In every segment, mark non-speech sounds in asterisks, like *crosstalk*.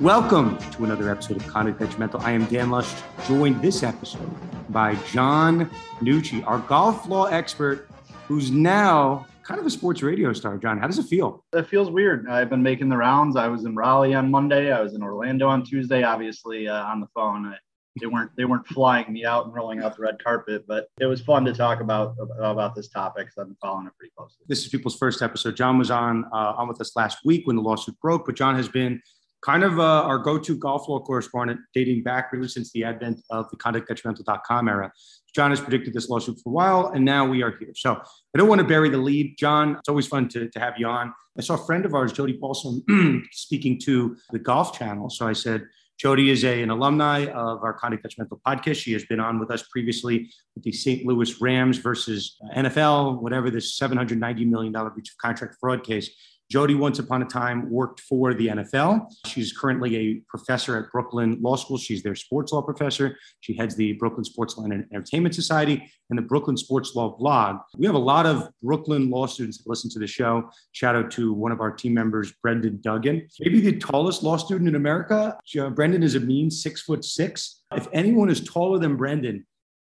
Welcome to another episode of Conduct Detrimental. I am Dan Lust, joined this episode by John Nucci, our golf law expert, who's now kind of a sports radio star. John, how does it feel? It feels weird. I've been making the rounds. I was in Raleigh on Monday. I was in Orlando on Tuesday. Obviously, uh, on the phone. I, they weren't they weren't flying me out and rolling out the red carpet, but it was fun to talk about about this topic because I've been following it pretty closely. This is people's first episode. John was on uh, on with us last week when the lawsuit broke, but John has been kind of uh, our go-to golf law correspondent dating back really since the advent of the conductdetrimental.com era. John has predicted this lawsuit for a while, and now we are here. So I don't want to bury the lead. John, it's always fun to, to have you on. I saw a friend of ours, Jodi Balsam, *clears throat* speaking to the Golf Channel. So I said, Jodi is a, an alumni of our Conduct Detrimental podcast. She has been on with us previously with the St. Louis Rams versus NFL, whatever this $790 million breach of contract fraud case. Jodi, once upon a time, worked for the NFL. She's currently a professor at Brooklyn Law School. She's their sports law professor. She heads the Brooklyn Sports Law and Entertainment Society and the Brooklyn Sports Law blog. We have a lot of Brooklyn law students that listen to the show. Shout out to one of our team members, Brendan Duggan, maybe the tallest law student in America. Uh, Brendan is a mean six foot six. If anyone is taller than Brendan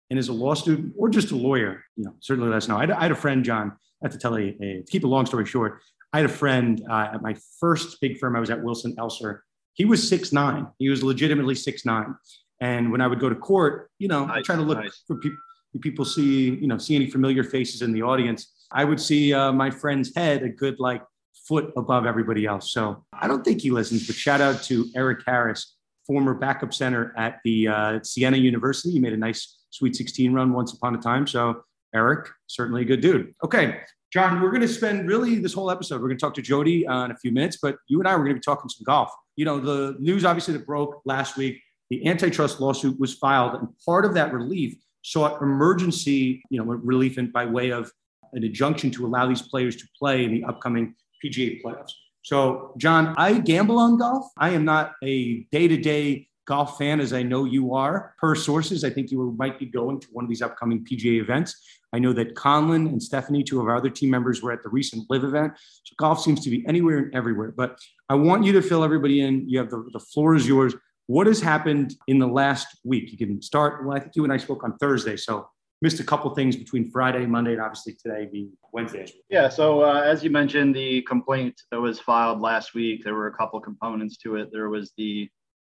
and is a law student or just a lawyer, you know, certainly let us know. I had, a friend, John. I have to tell you, eh, to keep a long story short, I had a friend uh, at my first big firm. I was at Wilson Elser. He was six nine. He was legitimately six nine. And when I would go to court, you know, nice, I try to look nice. for people. People see, you know, see any familiar faces in the audience. I would see uh, my friend's head a good like foot above everybody else. So I don't think he listens. But shout out to Eric Harris, former backup center at the uh, Siena University. He made a nice Sweet 16 run once upon a time. So Eric, certainly a good dude. Okay, John, we're going to spend really this whole episode. We're going to talk to Jodi uh, in a few minutes, but you and I are going to be talking some golf. You know, the news obviously that broke last week, the antitrust lawsuit was filed, and part of that relief sought emergency, you know, relief in, by way of an injunction to allow these players to play in the upcoming PGA playoffs. So, John, I gamble on golf. I am not a day to day golf fan as I know you are. Per sources, I think you might be going to one of these upcoming PGA events. I know that Conlon and Stephanie, two of our other team members, were at the recent LIV event. So golf seems to be anywhere and everywhere. But I want you to fill everybody in. You have the, the floor is yours. What has happened in the last week? You can start. Well, I think you and I spoke on Thursday. So missed a couple things between Friday, Monday, and obviously today being Wednesday. Yeah. So uh, as you mentioned, the complaint that was filed last week, there were a couple components to it. There was the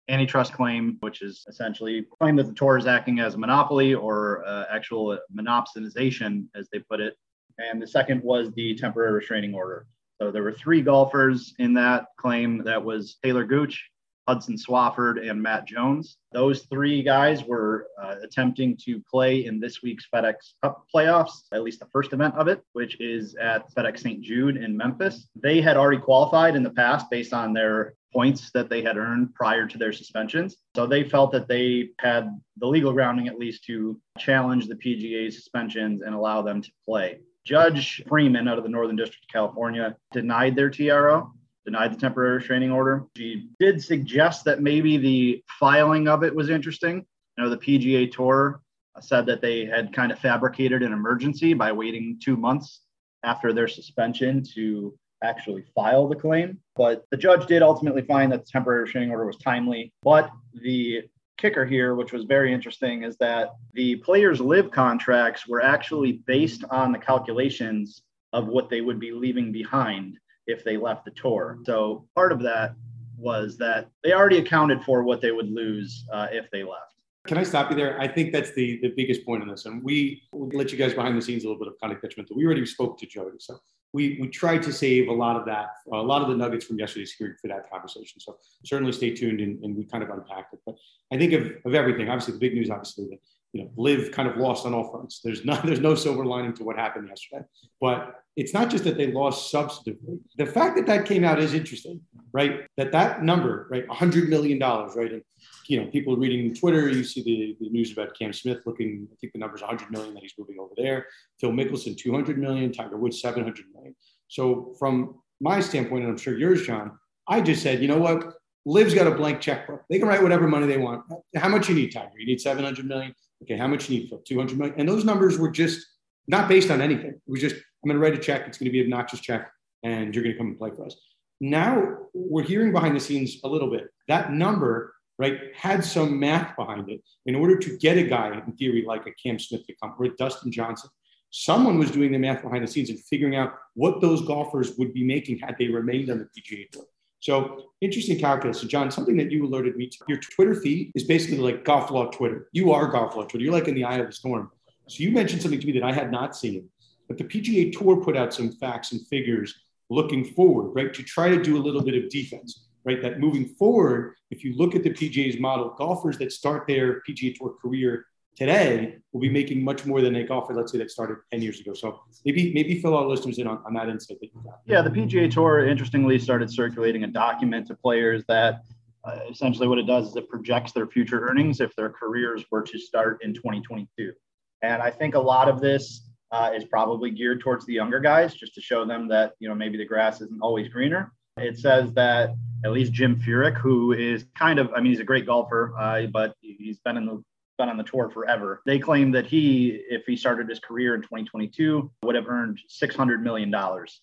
antitrust claim, which is essentially claim that the tour is acting as a monopoly or uh, actual monopsonization, as they put it. And the second was the temporary restraining order. So there were three golfers in that claim. That was Talor Gooch, Hudson Swafford, and Matt Jones. Those three guys were uh, attempting to play in this week's FedEx Cup playoffs, at least the first event of it, which is at FedEx St. Jude in Memphis. They had already qualified in the past based on their points that they had earned prior to their suspensions. So they felt that they had the legal grounding, at least, to challenge the PGA suspensions and allow them to play. Judge Freeman out of the Northern District of California denied their TRO denied the temporary restraining order. She did suggest that maybe the filing of it was interesting. You know, the PGA Tour said that they had kind of fabricated an emergency by waiting two months after their suspension to actually file the claim. But the judge did ultimately find that the temporary restraining order was timely. But the kicker here, which was very interesting, is that the players' LIV contracts were actually based on the calculations of what they would be leaving behind if they left the tour. So part of that was that they already accounted for what they would lose uh, if they left. Can I stop you there? I think that's the, the biggest point in this. And we will let you guys behind the scenes a little bit of conduct detrimental. We already spoke to Jodi. So we, we tried to save a lot of that, a lot of the nuggets from yesterday's hearing for that conversation. So certainly stay tuned and, and we kind of unpacked it. But I think of, of everything, obviously the big news, obviously, that you know, LIV kind of lost on all fronts. There's not *laughs* there's no silver lining to what happened yesterday. But it's not just that they lost substantively. The fact that that came out is interesting, right? That that number, right, 100 million dollars, right? And you know, people reading Twitter, you see the, the news about Cam Smith looking. I think the number is 100 million that he's moving over there. Phil Mickelson 200 million. Tiger Woods 700 million. So from my standpoint, and I'm sure yours, John, I just said, you know what? LIV's got a blank checkbook. They can write whatever money they want. How much you need, Tiger? You need 700 million. Okay, how much you need for 200 million? And those numbers were just not based on anything. It was just, I'm going to write a check. It's going to be an obnoxious check, and you're going to come and play for us. now we're hearing behind the scenes a little bit. That number, right, had some math behind it. In order to get a guy, in theory, like a Cam Smith to come, or a Dustin Johnson, someone was doing the math behind the scenes and figuring out what those golfers would be making had they remained on the PGA Tour. So interesting calculus. So John, something that you alerted me to, your Twitter feed is basically like golf law Twitter. You are golf law Twitter. You're like in the eye of the storm. So you mentioned something to me that I had not seen, but the PGA Tour put out some facts and figures looking forward, right, to try to do a little bit of defense, right? That moving forward, if you look at the PGA's model, golfers that start their PGA Tour career today will be making much more than a golfer, let's say, that started 10 years ago. So maybe maybe fill our listeners in on, on that insight that you got. Yeah, the PGA Tour interestingly started circulating a document to players that uh, essentially what it does is it projects their future earnings if their careers were to start in 2022. And I think a lot of this uh, is probably geared towards the younger guys just to show them that, you know, maybe the grass isn't always greener. It says that at least Jim Furyk, who is kind of, I mean, he's a great golfer, uh, but he's been in the been on the tour forever. They claim that he, if he started his career in 2022, would have earned $600 million.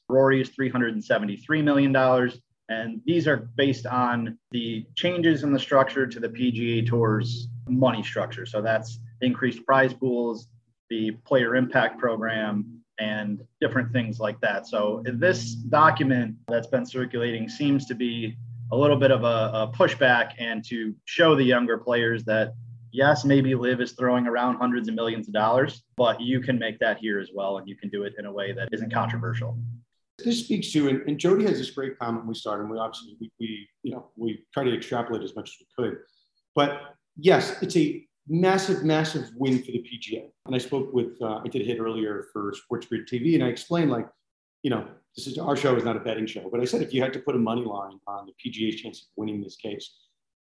Rory is $373 million. And these are based on the changes in the structure to the PGA Tour's money structure. So that's increased prize pools, the player impact program, and different things like that. So this document that's been circulating seems to be a little bit of a, a pushback and to show the younger players that yes, maybe LIV is throwing around hundreds of millions of dollars, but you can make that here as well, and you can do it in a way that isn't controversial. This speaks to, and, and Jodi has this great comment we started, and we obviously we, we you know we try to extrapolate as much as we could, but yes, it's a massive, massive win for the PGA. And I spoke with, uh, I did a hit earlier for Sports Grid TV, and I explained like, you know, this is our show is not a betting show, but I said if you had to put a money line on the PGA's chance of winning this case,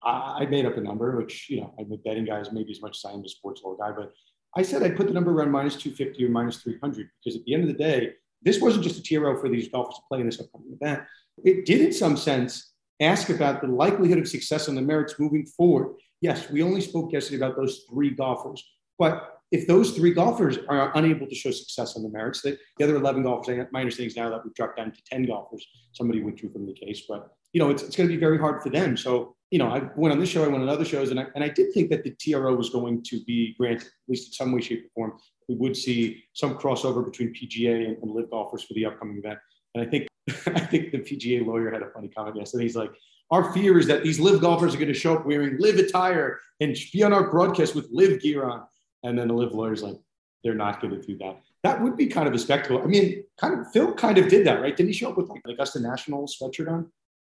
I, made up a number, which, you know, I'm a betting guy is maybe as much as I am a sports law guy, but I said I'd put the number around minus 250 or minus 300 because at the end of the day, this wasn't just a TRO for these golfers to play in this upcoming event. It did, in some sense, ask about the likelihood of success on the merits moving forward. Yes, we only spoke yesterday about those three golfers, but if those three golfers are unable to show success on the merits, that the other 11 golfers, my understanding is now that we've dropped down to 10 golfers. Somebody withdrew from the case, but you know, it's, it's going to be very hard for them. So you know, I went on this show, I went on other shows, and I, and I did think that the TRO was going to be granted, at least in some way, shape, or form. We would see some crossover between PGA and, and LIV golfers for the upcoming event. And I think *laughs* I think the PGA lawyer had a funny comment yesterday. He's like, our fear is that these LIV golfers are going to show up wearing LIV attire and be on our broadcast with LIV gear on. And then the LIV lawyer's like, they're not going to do that. That would be kind of a spectacle. I mean, kind of Phil kind of did that, right? Didn't he show up with like Augusta National sweatshirt on?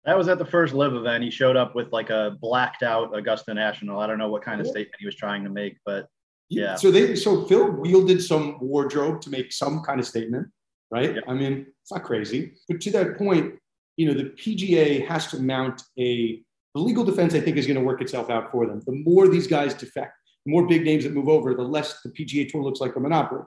That was at the first LIV event. He showed up with like a blacked out Augusta National. I don't know what kind of statement he was trying to make, but yeah. So they so Phil wielded some wardrobe to make some kind of statement, right? I mean, it's not crazy. But to that point, you know, the PGA has to mount a the legal defense, I think, is going to work itself out for them. The more these guys defect, the more big names that move over, the less the PGA Tour looks like a monopoly.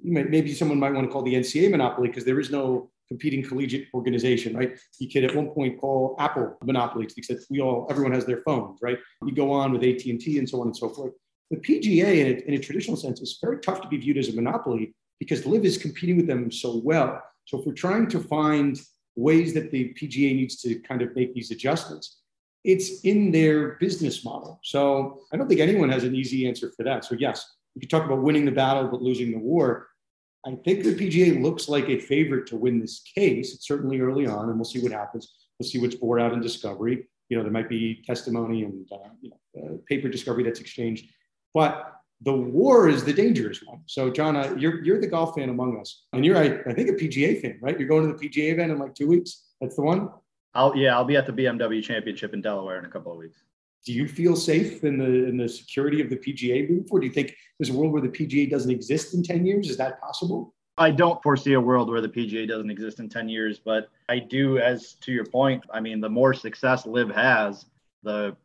Maybe someone might want to call the NCAA monopoly because there is no competing collegiate organization, right? You could at one point call Apple monopoly to the extent we all, everyone has their phones, right? You go on with AT&T and so on and so forth. The PGA, in a, in a traditional sense, is very tough to be viewed as a monopoly because LIV is competing with them so well. So if we're trying to find ways that the PGA needs to kind of make these adjustments, it's in their business model. So I don't think anyone has an easy answer for that. So yes, you could talk about winning the battle but losing the war. I think the PGA looks like a favorite to win this case. It's certainly early on, and we'll see what happens. We'll see what's bore out in discovery. You know, there might be testimony and uh, you know, uh, paper discovery that's exchanged, but the war is the dangerous one. So, John, uh, you're you're the golf fan among us, and you're I, I think a PGA fan, right? You're going to the PGA event in like two weeks. That's the one. I'll yeah, I'll be at the BMW Championship in Delaware in a couple of weeks do you feel safe in the in the security of the PGA moving forward? Do you think there's a world where the PGA doesn't exist in 10 years? Is that possible? I don't foresee a world where the PGA doesn't exist in 10 years, but I do, as to your point, I mean, the more success LIV has, the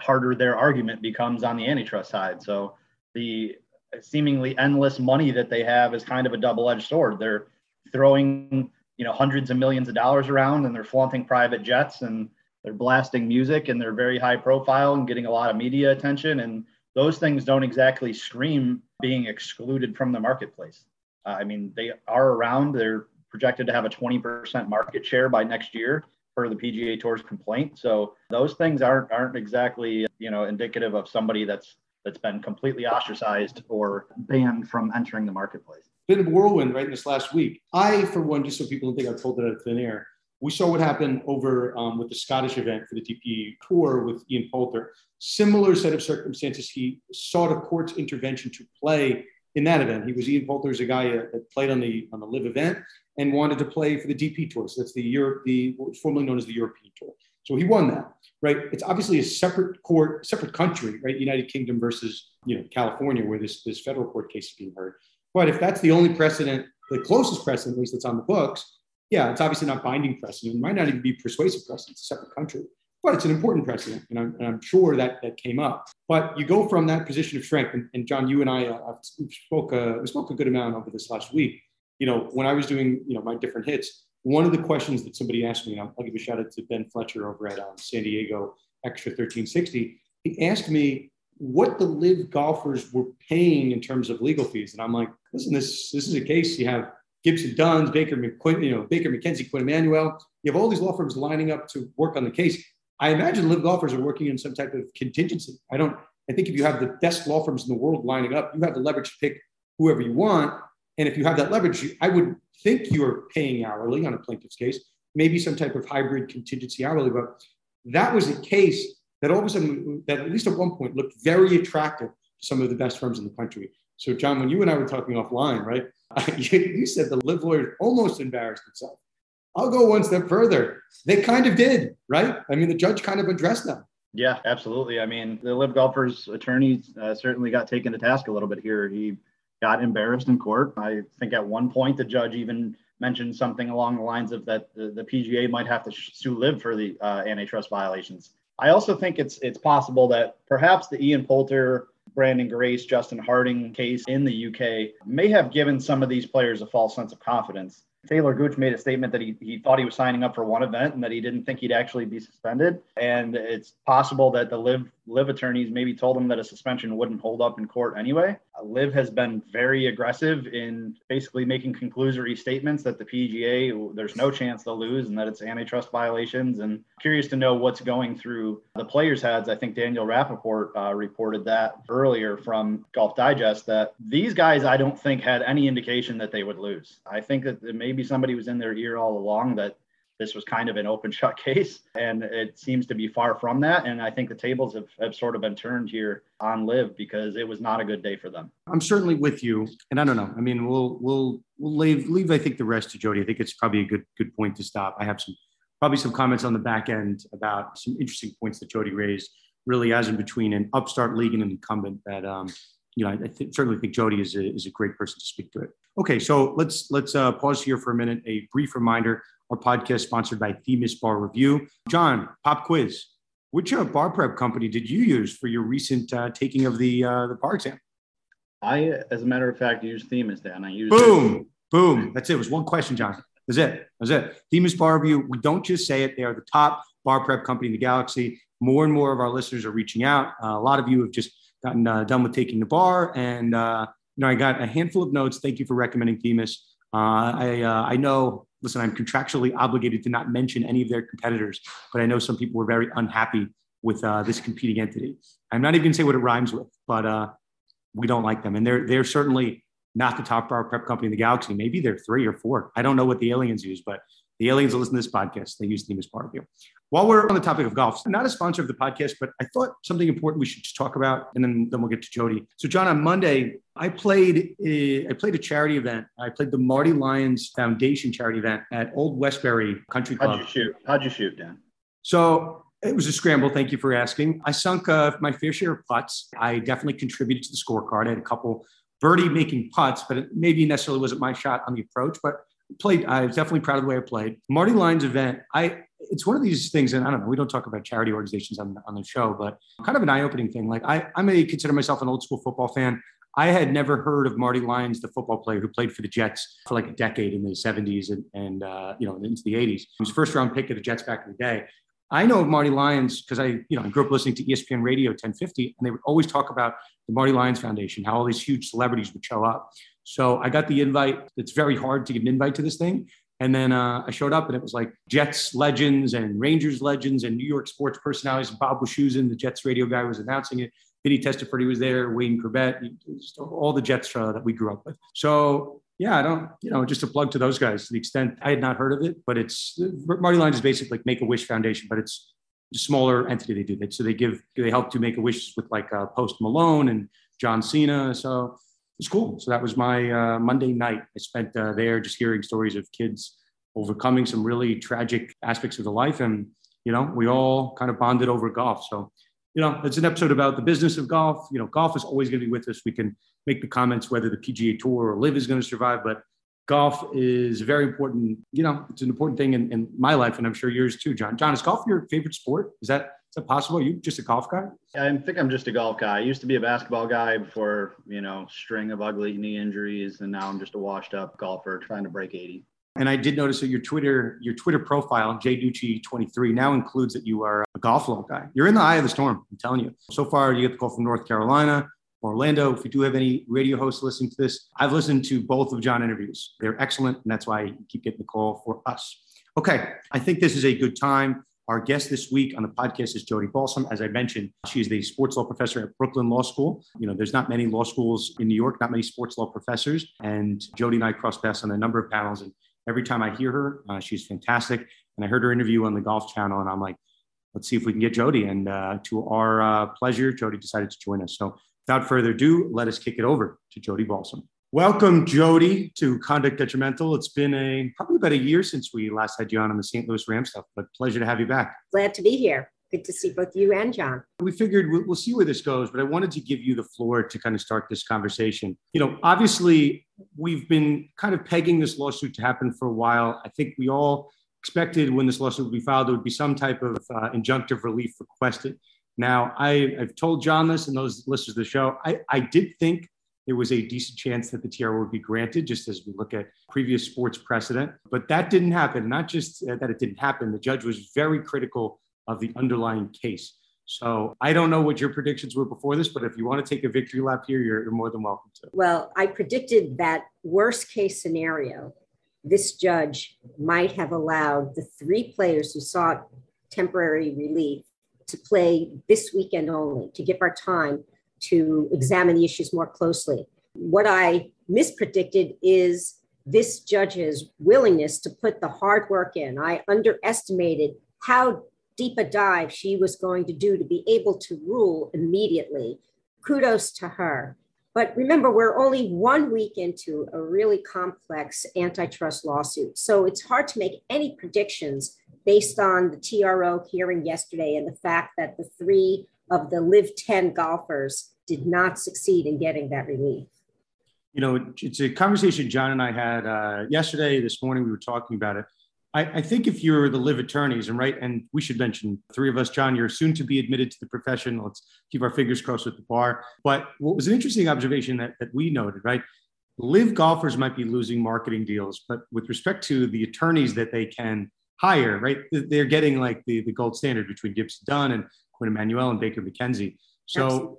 harder their argument becomes on the antitrust side. So the seemingly endless money that they have is kind of a double-edged sword. They're throwing, you know, hundreds of millions of dollars around and they're flaunting private jets and they're blasting music and they're very high profile and getting a lot of media attention and those things don't exactly scream being excluded from the marketplace uh, i mean they are around they're projected to have a 20% market share by next year per the PGA Tour's complaint. So those things aren't aren't exactly you know indicative of somebody that's that's been completely ostracized or banned from entering the marketplace. Been a whirlwind right in this last week. I, for one, just so people don't think I pulled it out of thin air, we saw what happened over um, with the Scottish event for the DP Tour with Ian Poulter. Similar set of circumstances. He sought a court's intervention to play in that event. He was Ian Poulter, is a guy uh, that played on the on the LIV event and wanted to play for the DP Tour. So that's the Europe, the formerly known as the European Tour. So he won that, right? It's obviously a separate court, separate country, right? United Kingdom versus you know California, where this this federal court case is being heard. But if that's the only precedent, the closest precedent, at least that's on the books, yeah, it's obviously not binding precedent. It might not even be persuasive precedent. It's a separate country, but it's an important precedent, and I'm, and I'm sure that that came up. But you go from that position of strength, and, and John, you and I uh, spoke uh, we spoke a good amount over this last week. You know, when I was doing you know my different hits, one of the questions that somebody asked me, and I'll, give a shout out to Ben Fletcher over at um, San Diego Extra 1360. He asked me what the LIV golfers were paying in terms of legal fees, and I'm like, listen, this this is a case you have Gibson Dunns, Baker McQuinn, you know, Baker McKenzie, Quinn Emanuel. You have all these law firms lining up to work on the case. I imagine LIV golfers are working in some type of contingency. I don't. I think if you have the best law firms in the world lining up, you have the leverage to pick whoever you want. And if you have that leverage, I would think you're paying hourly on a plaintiff's case, maybe some type of hybrid contingency hourly. But that was a case that all of a sudden, that at least at one point looked very attractive to some of the best firms in the country. So, John, when you and I were talking offline, right, *laughs* you said the LIV lawyer almost embarrassed itself. I'll go one step further. They kind of did, right? I mean, the judge kind of addressed them. Yeah, absolutely. I mean, the LIV golfer's attorney uh, certainly got taken to task a little bit here. He got embarrassed in court. I think at one point the judge even mentioned something along the lines of that the, the PGA might have to sue LIV for the uh, antitrust violations. I also think it's it's possible that perhaps the Ian Poulter Branden Grace, Justin Harding case in the UK may have given some of these players a false sense of confidence. Talor Gooch made a statement that he, he thought he was signing up for one event and that he didn't think he'd actually be suspended. And it's possible that the live LIV attorneys maybe told him that a suspension wouldn't hold up in court anyway. LIV has been very aggressive in basically making conclusory statements that the PGA, there's no chance they'll lose and that it's antitrust violations. And curious to know what's going through the players' heads. I think Daniel Rapaport uh, reported that earlier from Golf Digest that these guys, I don't think, had any indication that they would lose. I think that maybe somebody was in their ear all along that this was kind of an open *laughs* shut case. And it seems to be far from that. And i think the tables have, have sort of been turned here on LIV because it was not a good day for them. I'm certainly with you. And i don't know. I mean we'll we'll we'll leave leave i think the rest to Jodi. I think it's probably a good good point to stop. I have some probably some comments on the back end about some interesting points that Jodi raised really as in between an upstart league and an incumbent that um you know, I th- certainly think Jodi is a, is a great person to speak to it. Okay, so let's let's uh, pause here for a minute. A brief reminder: our podcast sponsored by Themis Bar Review. John, pop quiz. Which uh, bar prep company did you use for your recent uh, taking of the uh, the bar exam? I, as a matter of fact, used Themis, Dan. I used boom, it. boom. That's it. It was one question, John. That's it. That's it. Themis Bar Review. We don't just say it; they are the top bar prep company in the galaxy. More and more of our listeners are reaching out. Uh, a lot of you have just gotten uh, done with taking the bar, and uh, you know I got a handful of notes. Thank you for recommending Themis. Uh, I uh, I know. Listen, I'm contractually obligated to not mention any of their competitors, but I know some people were very unhappy with uh, this competing entity. I'm not even going to say what it rhymes with, but we don't like them, and they're they're certainly not the top bar prep company in the galaxy. Maybe they're three or four. I don't know what the aliens use, but the aliens that listen to this podcast. They use Themis Bar Review. While we're on the topic of golf, not a sponsor of the podcast, but I thought something important we should just talk about, and then, then we'll get to Jodi. So, John, on Monday, I played a, I played a charity event. I played the Marty Lyons Foundation charity event at Old Westbury Country Club. How'd you shoot? How'd you shoot, Dan? So it was a scramble. Thank you for asking. I sunk uh, my fair share of putts. I definitely contributed to the scorecard. I had a couple birdie making putts, but it maybe necessarily wasn't my shot on the approach. But played. I was definitely proud of the way I played. Marty Lyons event. I it's one of these things, and I don't know. We don't talk about charity organizations on on the show, but kind of an eye opening thing. Like I, I may consider myself an old school football fan. I had never heard of Marty Lyons, the football player who played for the Jets for like a decade in the 70s and, and uh, you know into the 80s. He was first round pick of the Jets back in the day. I know of Marty Lyons because I, you know, I grew up listening to ESPN Radio 1050, and they would always talk about the Marty Lyons Foundation, how all these huge celebrities would show up. So I got the invite. It's very hard to get an invite to this thing. And then uh, I showed up and it was like Jets legends and Rangers legends and New York sports personalities. Bob Wischusen, the Jets radio guy, was announcing it. Vinny Testaverde was there, Wayne Chrebet, all the Jets uh, that we grew up with. So yeah, I don't, you know, just a plug to those guys to the extent I had not heard of it, but it's Marty Lyons is basically like Make a Wish Foundation, but it's a smaller entity they do that. So they give, they help to make a wish with like uh, Post Malone and John Cena. So it's cool. So that was my uh, Monday night. I spent uh, there just hearing stories of kids overcoming some really tragic aspects of the life. And, you know, we all kind of bonded over golf. So you know, it's an episode about the business of golf. You know, golf is always going to be with us. We can make the comments whether the PGA Tour or LIV is going to survive, but golf is very important. You know, it's an important thing in, in my life, and I'm sure yours too, John. John, is golf your favorite sport? Is that is that possible? Are you just a golf guy? I think I'm just a golf guy. I used to be a basketball guy before, you know, string of ugly knee injuries, and now I'm just a washed up golfer trying to break 80. And I did notice that your Twitter, your Twitter profile, JNucci23, now includes that you are a golf low guy. You're in the eye of the storm. I'm telling you. So far, you get the call from North Carolina, Orlando. If you do have any radio hosts listening to this, I've listened to both of John interviews. They're excellent, and that's why you keep getting the call for us. Okay, I think this is a good time. Our guest this week on the podcast is Jodi Balsam. As I mentioned, she's the sports law professor at Brooklyn Law School. You know, there's not many law schools in New York, not many sports law professors. And Jodi and I cross paths on a number of panels. And every time I hear her, uh, she's fantastic. And I heard her interview on the Golf Channel, and I'm like, let's see if we can get Jodi. And uh, to our uh, pleasure, Jodi decided to join us. So without further ado, let us kick it over to Jodi Balsam. Welcome, Jodi, to Conduct Detrimental. It's been a probably about a year since we last had you on on the St. Louis Rams stuff, but pleasure to have you back. Glad to be here. Good to see both you and John. We figured we'll, we'll see where this goes, but I wanted to give you the floor to kind of start this conversation. You know, obviously, we've been kind of pegging this lawsuit to happen for a while. I think we all expected when this lawsuit would be filed, there would be some type of uh, injunctive relief requested. Now, I, have told John this and those listeners of the show. I, I did think there was a decent chance that the TRO would be granted, just as we look at previous sports precedent. But that didn't happen. Not just uh, that it didn't happen, the judge was very critical of the underlying case. So I don't know what your predictions were before this, but if you want to take a victory lap here, you're, you're more than welcome to. Well, I predicted that worst case scenario, this judge might have allowed the three players who sought temporary relief to play this weekend only to give our time to examine the issues more closely. What I mispredicted is this judge's willingness to put the hard work in. I underestimated how deep a dive she was going to do to be able to rule immediately. Kudos to her. But remember, we're only one week into a really complex antitrust lawsuit. So it's hard to make any predictions based on the TRO hearing yesterday and the fact that the three of the LIV 10 golfers did not succeed in getting that relief. You know, it's a conversation John and I had uh, yesterday, this morning, we were talking about it. I, I, think if you're the LIV attorneys, and right, and we should mention three of us, John, you're soon to be admitted to the profession. Let's keep our fingers crossed with the bar. But what was an interesting observation that, that we noted, right? LIV golfers might be losing marketing deals, but with respect to the attorneys that they can hire, right, they're getting like the, the gold standard between Gibson Dunn and Quinn Emanuel and Baker McKenzie. So, Absolutely.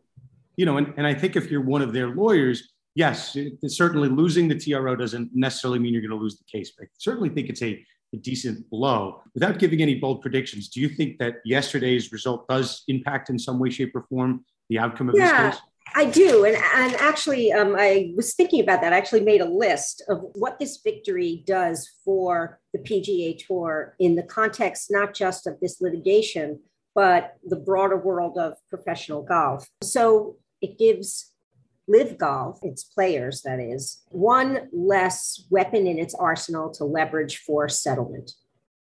you know, and, and I think if you're one of their lawyers, yes, it, certainly losing the TRO doesn't necessarily mean you're going to lose the case. But I certainly think it's a a decent blow. Without giving any bold predictions, do you think that yesterday's result does impact in some way, shape, or form the outcome of yeah. this case? I do. And, and actually, um, I was thinking about that. I actually made a list of what this victory does for the PGA Tour in the context not just of this litigation, but the broader world of professional golf. So it gives LIV Golf, its players, that is, one less weapon in its arsenal to leverage for settlement,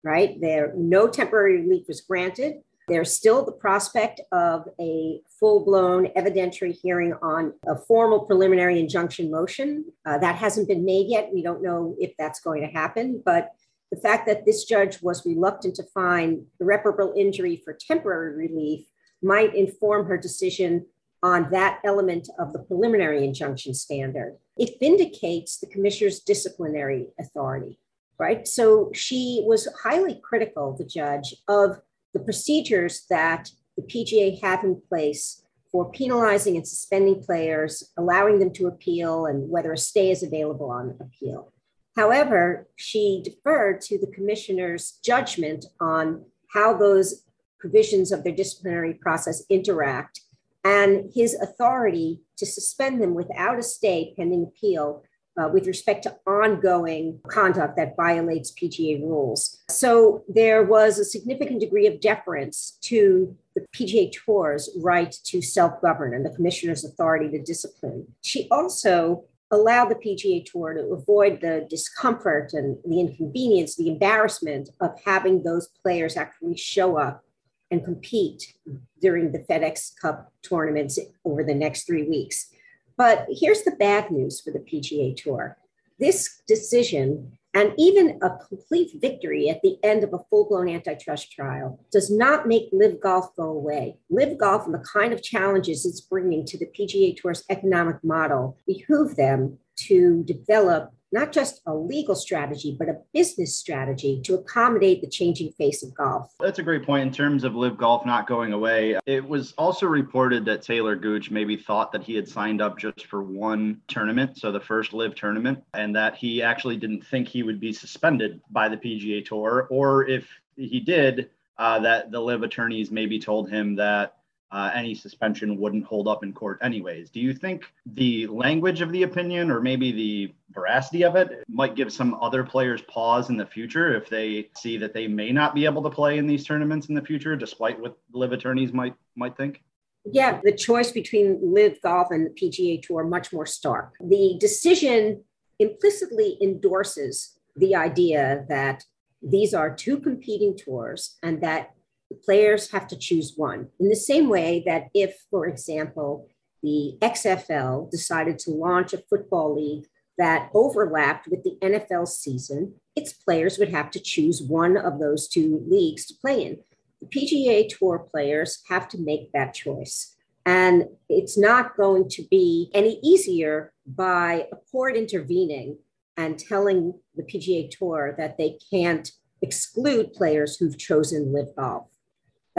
right? There, no temporary relief was granted. There's still the prospect of a full blown evidentiary hearing on a formal preliminary injunction motion. Uh, that hasn't been made yet. We don't know if that's going to happen, but the fact that this judge was reluctant to find irreparable injury for temporary relief might inform her decision on that element of the preliminary injunction standard. It vindicates the commissioner's disciplinary authority, right? So she was highly critical, the judge, of the procedures that the PGA have in place for penalizing and suspending players, allowing them to appeal, and whether a stay is available on appeal. However, she deferred to the commissioner's judgment on how those provisions of their disciplinary process interact and his authority to suspend them without a stay pending appeal uh, with respect to ongoing conduct that violates PGA rules. So there was a significant degree of deference to the PGA Tour's right to self govern and the commissioner's authority to discipline. She also allowed the PGA Tour to avoid the discomfort and the inconvenience, the embarrassment of having those players actually show up and compete during the FedEx Cup tournaments over the next three weeks. But here's the bad news for the PGA Tour this decision and even a complete victory at the end of a full blown antitrust trial does not make LIV Golf go away. LIV Golf and the kind of challenges it's bringing to the PGA Tour's economic model behoove them to develop not just a legal strategy, but a business strategy to accommodate the changing face of golf. That's a great point in terms of LIV Golf not going away. It was also reported that Talor Gooch maybe thought that he had signed up just for one tournament, so the first LIV tournament, and that he actually didn't think he would be suspended by the PGA Tour, or if he did, uh, that the LIV attorneys maybe told him that uh, any suspension wouldn't hold up in court anyways. Do you think the language of the opinion or maybe the veracity of it might give some other players pause in the future if they see that they may not be able to play in these tournaments in the future, despite what LIV attorneys might might think? Yeah, the choice between LIV Golf and the PGA Tour much more stark. The decision implicitly endorses the idea that these are two competing tours and that the players have to choose one. In the same way that if, for example, the XFL decided to launch a football league that overlapped with the NFL season, its players would have to choose one of those two leagues to play in. The PGA Tour players have to make that choice. And it's not going to be any easier by a court intervening and telling the PGA Tour that they can't exclude players who've chosen LIV Golf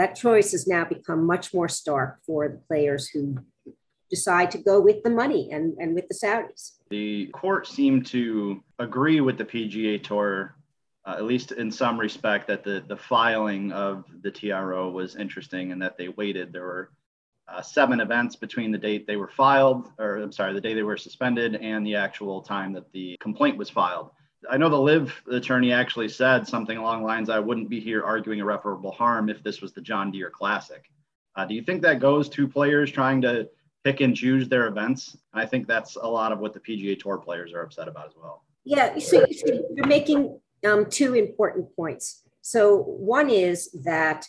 that choice has now become much more stark for the players who decide to go with the money and, and with the Saudis. The court seemed to agree with the PGA Tour, uh, at least in some respect, that the, the filing of the TRO was interesting and that they waited. There were uh, seven events between the date they were filed, or I'm sorry, the day they were suspended and the actual time that the complaint was filed. I know the LIV attorney actually said something along the lines I wouldn't be here arguing irreparable harm if this was the John Deere Classic. Uh, do you think that goes to players trying to pick and choose their events? I think that's a lot of what the PGA Tour players are upset about as well. Yeah, so, you're making um, two important points. So, one is that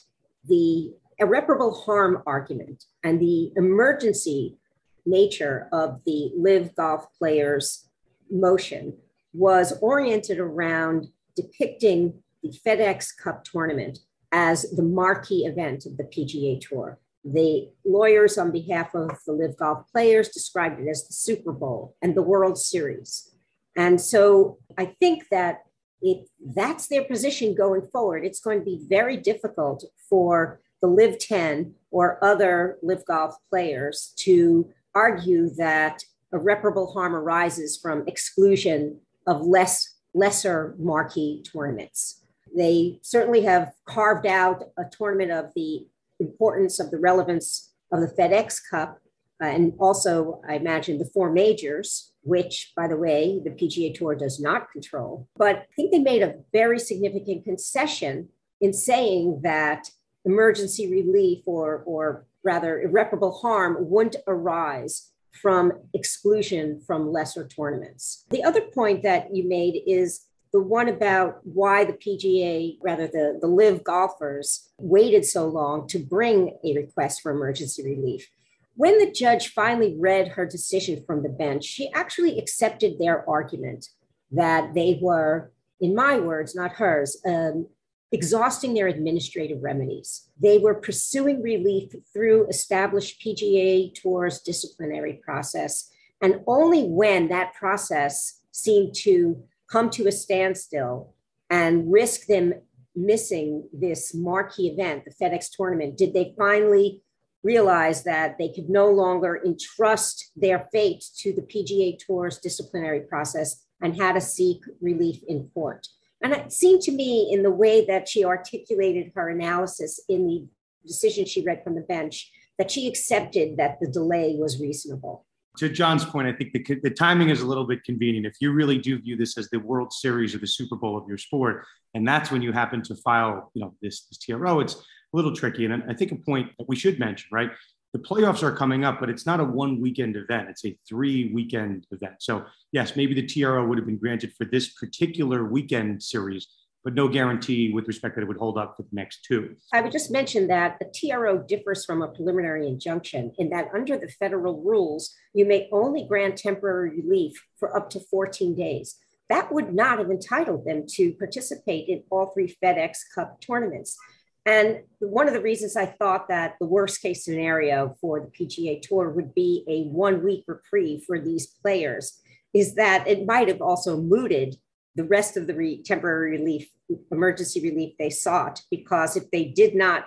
the irreparable harm argument and the emergency nature of the LIV golf players' motion was oriented around depicting the FedEx Cup tournament as the marquee event of the PGA Tour. The lawyers on behalf of the LIV Golf players described it as the Super Bowl and the World Series. And so I think that if that's their position going forward, it's going to be very difficult for the LIV 10 or other LIV Golf players to argue that irreparable harm arises from exclusion of less lesser marquee tournaments. They certainly have carved out a tournament of the importance of the relevance of the FedEx Cup, uh, and also, I imagine, the four majors, which, by the way, the PGA Tour does not control. But I think they made a very significant concession in saying that emergency relief or, or rather irreparable harm wouldn't arise from exclusion from lesser tournaments. The other point that you made is the one about why the PGA, rather the, the LIV golfers, waited so long to bring a request for emergency relief. When the judge finally read her decision from the bench, she actually accepted their argument that they were, in my words, not hers, um, exhausting their administrative remedies. They were pursuing relief through established PGA Tour's disciplinary process. And only when that process seemed to come to a standstill and risk them missing this marquee event, the FedEx tournament, did they finally realize that they could no longer entrust their fate to the PGA Tour's disciplinary process and how to seek relief in court. And it seemed to me, in the way that she articulated her analysis in the decision she read from the bench, that she accepted that the delay was reasonable. To John's point, I think the, the timing is a little bit convenient. If you really do view this as the World Series or the Super Bowl of your sport, and that's when you happen to file, you know, this, this TRO, it's a little tricky. And I think a point that we should mention, right? The playoffs are coming up, but it's not a one weekend event. It's a three weekend event. So, yes, maybe the TRO would have been granted for this particular weekend series, but no guarantee with respect that it would hold up for the next two. I would just mention that the TRO differs from a preliminary injunction in that under the federal rules, you may only grant temporary relief for up to 14 days. That would not have entitled them to participate in all three FedEx Cup tournaments. And one of the reasons I thought that the worst case scenario for the PGA Tour would be a one week reprieve for these players is that it might have also mooted the rest of the re- temporary relief, emergency relief they sought, because if they did not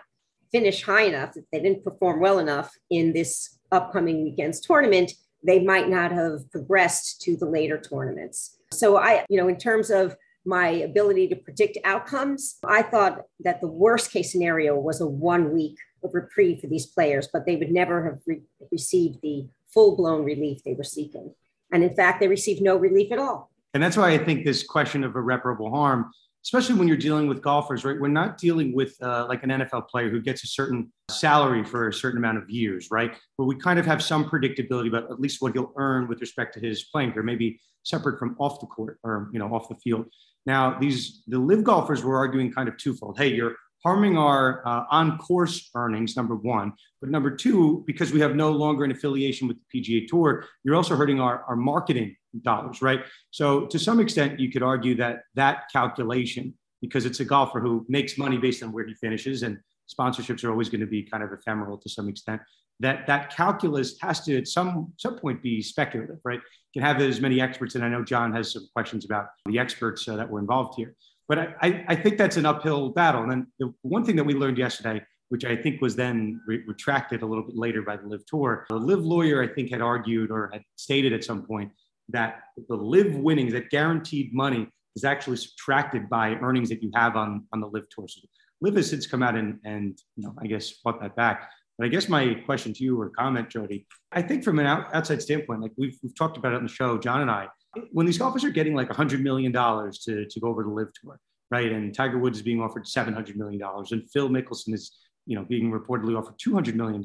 finish high enough, if they didn't perform well enough in this upcoming weekend's tournament, they might not have progressed to the later tournaments. So I, you know, in terms of my ability to predict outcomes. I thought that the worst case scenario was a one week reprieve for these players, but they would never have re- received the full blown relief they were seeking. And in fact, they received no relief at all. And that's why I think this question of irreparable harm, especially when you're dealing with golfers, right? We're not dealing with uh, like an NFL player who gets a certain salary for a certain amount of years, right? Where we kind of have some predictability about at least what he'll earn with respect to his playing career, maybe separate from off the court or you know off the field. Now, these the live golfers were arguing kind of twofold. Hey, you're harming our uh, on course earnings, number one. But number two, because we have no longer an affiliation with the PGA Tour, you're also hurting our, our marketing dollars, right? So, to some extent, you could argue that that calculation, because it's a golfer who makes money based on where he finishes, and sponsorships are always going to be kind of ephemeral to some extent, that that calculus has to at some some point be speculative, right? You can have as many experts, and I know John has some questions about the experts uh, that were involved here. But I, I, think that's an uphill battle. And then the one thing that we learned yesterday, which I think was then re- retracted a little bit later by the LIV Tour, the LIV lawyer I think had argued or had stated at some point that the LIV winnings, that guaranteed money, is actually subtracted by earnings that you have on on the LIV Tour. So LIV has since come out and and you know I guess fought that back. But I guess my question to you or comment, Jodi, I think from an outside standpoint, like we've, we've talked about it on the show, John and I, when these golfers are getting like $100 million to, to go over to LIV Tour, right? And Tiger Woods is being offered $700 million and Phil Mickelson is, you know, being reportedly offered $200 million.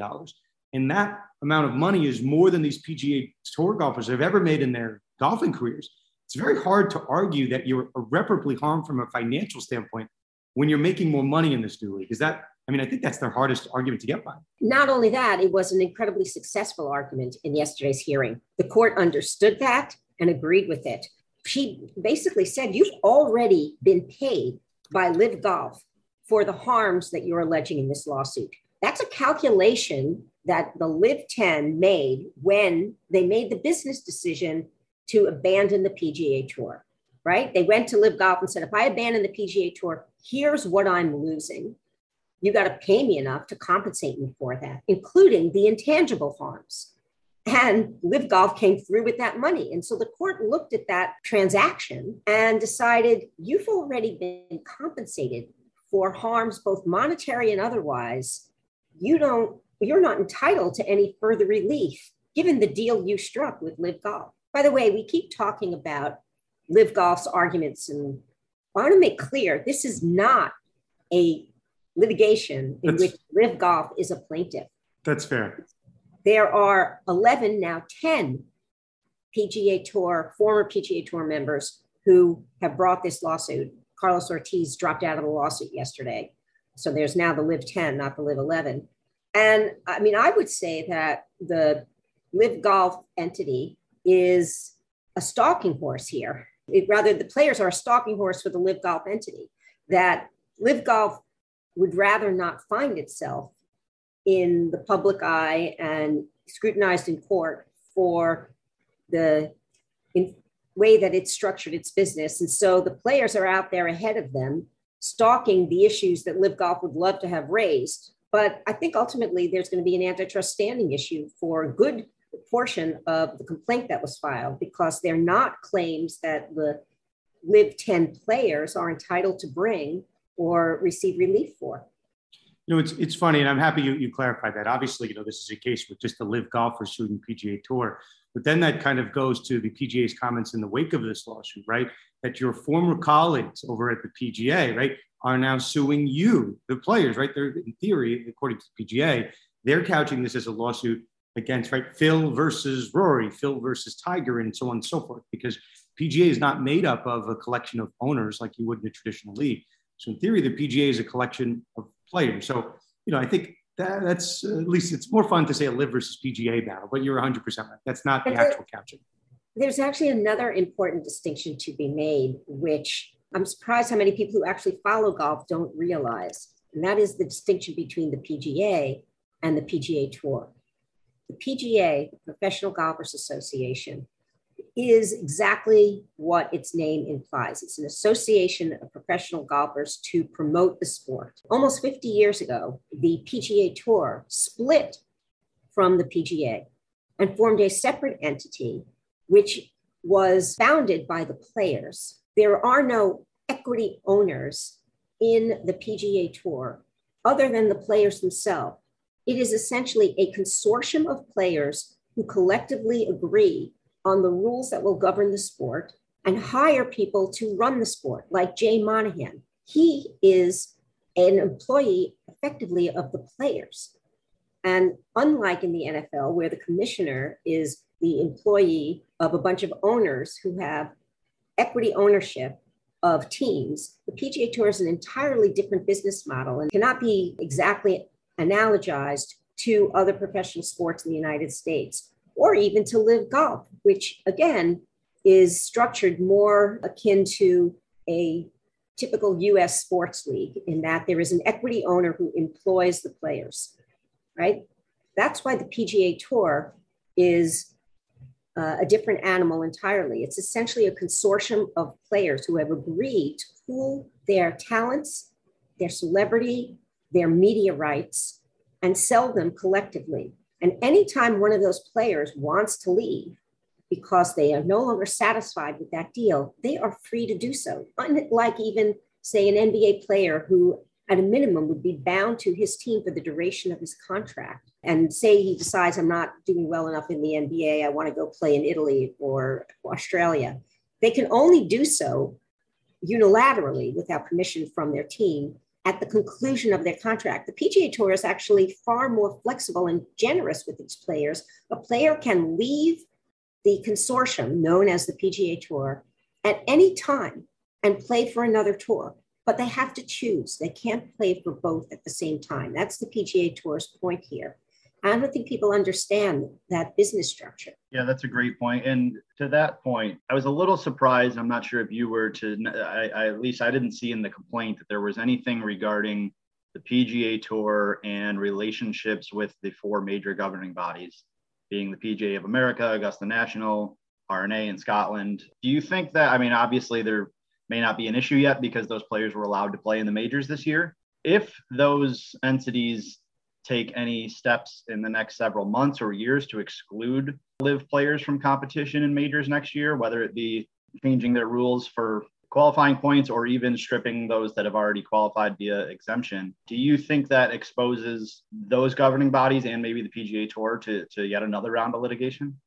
And that amount of money is more than these PGA Tour golfers have ever made in their golfing careers. It's very hard to argue that you're irreparably harmed from a financial standpoint when you're making more money in this new league. Is that I mean, I think that's their hardest argument to get by. Not only that, it was an incredibly successful argument in yesterday's hearing. The court understood that and agreed with it. She basically said, You've already been paid by LIV Golf for the harms that you're alleging in this lawsuit. That's a calculation that the LIV 10 made when they made the business decision to abandon the PGA Tour, right? They went to LIV Golf and said, If I abandon the PGA Tour, here's what I'm losing you got to pay me enough to compensate me for that, including the intangible harms. And LIV Golf came through with that money. And so the court looked at that transaction and decided you've already been compensated for harms, both monetary and otherwise. You don't, you're not entitled to any further relief given the deal you struck with LIV Golf. By the way, we keep talking about LIV Golf's arguments, and I want to make clear this is not a litigation in That's, which LIV Golf is a plaintiff. That's fair. There are 11, now 10 PGA Tour, former PGA Tour members who have brought this lawsuit. Carlos Ortiz dropped out of the lawsuit yesterday. So there's now the LIV 10, not the LIV 11. And I mean, I would say that the LIV Golf entity is a stalking horse here. It, rather, the players are a stalking horse for the LIV Golf entity. That LIV Golf would rather not find itself in the public eye and scrutinized in court for the way that it's structured its business. And so the players are out there ahead of them, stalking the issues that LIV Golf would love to have raised. But I think ultimately there's going to be an antitrust standing issue for a good portion of the complaint that was filed because they're not claims that the LIV 10 players are entitled to bring or receive relief for. You know, it's it's funny, and I'm happy you, you clarified that. Obviously, you know, this is a case with just the LIV golfer suing PGA Tour. But then that kind of goes to the PGA's comments in the wake of this lawsuit, right? That your former colleagues over at the PGA, right, are now suing you, the players, right? They're in theory, according to the PGA, they're couching this as a lawsuit against right Phil versus Rory, Phil versus Tiger, and so on and so forth. Because PGA is not made up of a collection of owners like you would in a traditional league. So in theory, the PGA is a collection of players. So you know, I think that, that's uh, at least it's more fun to say a LIV versus PGA battle, but you're 100 percent right. That's not the actual couching. There's actually another important distinction to be made, which I'm surprised how many people who actually follow golf don't realize, and that is the distinction between the PGA and the PGA Tour. The PGA, Professional Golfers Association, is exactly what its name implies. It's an association of professional golfers to promote the sport. Almost 50 years ago, the PGA Tour split from the PGA and formed a separate entity, which was founded by the players. There are no equity owners in the PGA Tour other than the players themselves. It is essentially a consortium of players who collectively agree on the rules that will govern the sport and hire people to run the sport, like Jay Monahan. He is an employee effectively of the players. And unlike in the NFL, where the commissioner is the employee of a bunch of owners who have equity ownership of teams, the PGA Tour is an entirely different business model and cannot be exactly analogized to other professional sports in the United States, or even to LIV golf, which again is structured more akin to a typical US sports league in that there is an equity owner who employs the players, right? That's why the PGA Tour is uh, a different animal entirely. It's essentially a consortium of players who have agreed to pool their talents, their celebrity, their media rights, and sell them collectively. And anytime one of those players wants to leave because they are no longer satisfied with that deal, they are free to do so. Unlike even, say, an NBA player who, at a minimum, would be bound to his team for the duration of his contract. And say he decides, I'm not doing well enough in the NBA, I want to go play in Italy or Australia. They can only do so unilaterally without permission from their team at the conclusion of their contract. The PGA Tour is actually far more flexible and generous with its players. A player can leave the consortium known as the PGA Tour at any time and play for another tour, but they have to choose. They can't play for both at the same time. That's the PGA Tour's point here. I don't think people understand that business structure. Yeah, that's a great point. And to that point, I was a little surprised. I'm not sure if you were to, I, I, at least I didn't see in the complaint that there was anything regarding the PGA Tour and relationships with the four major governing bodies, being the PGA of America, Augusta National, R&A in Scotland. Do you think that, I mean, obviously there may not be an issue yet because those players were allowed to play in the majors this year. If those entities take any steps in the next several months or years to exclude LIV players from competition in majors next year, whether it be changing their rules for qualifying points or even stripping those that have already qualified via exemption. Do you think that exposes those governing bodies and maybe the PGA Tour to, to yet another round of litigation?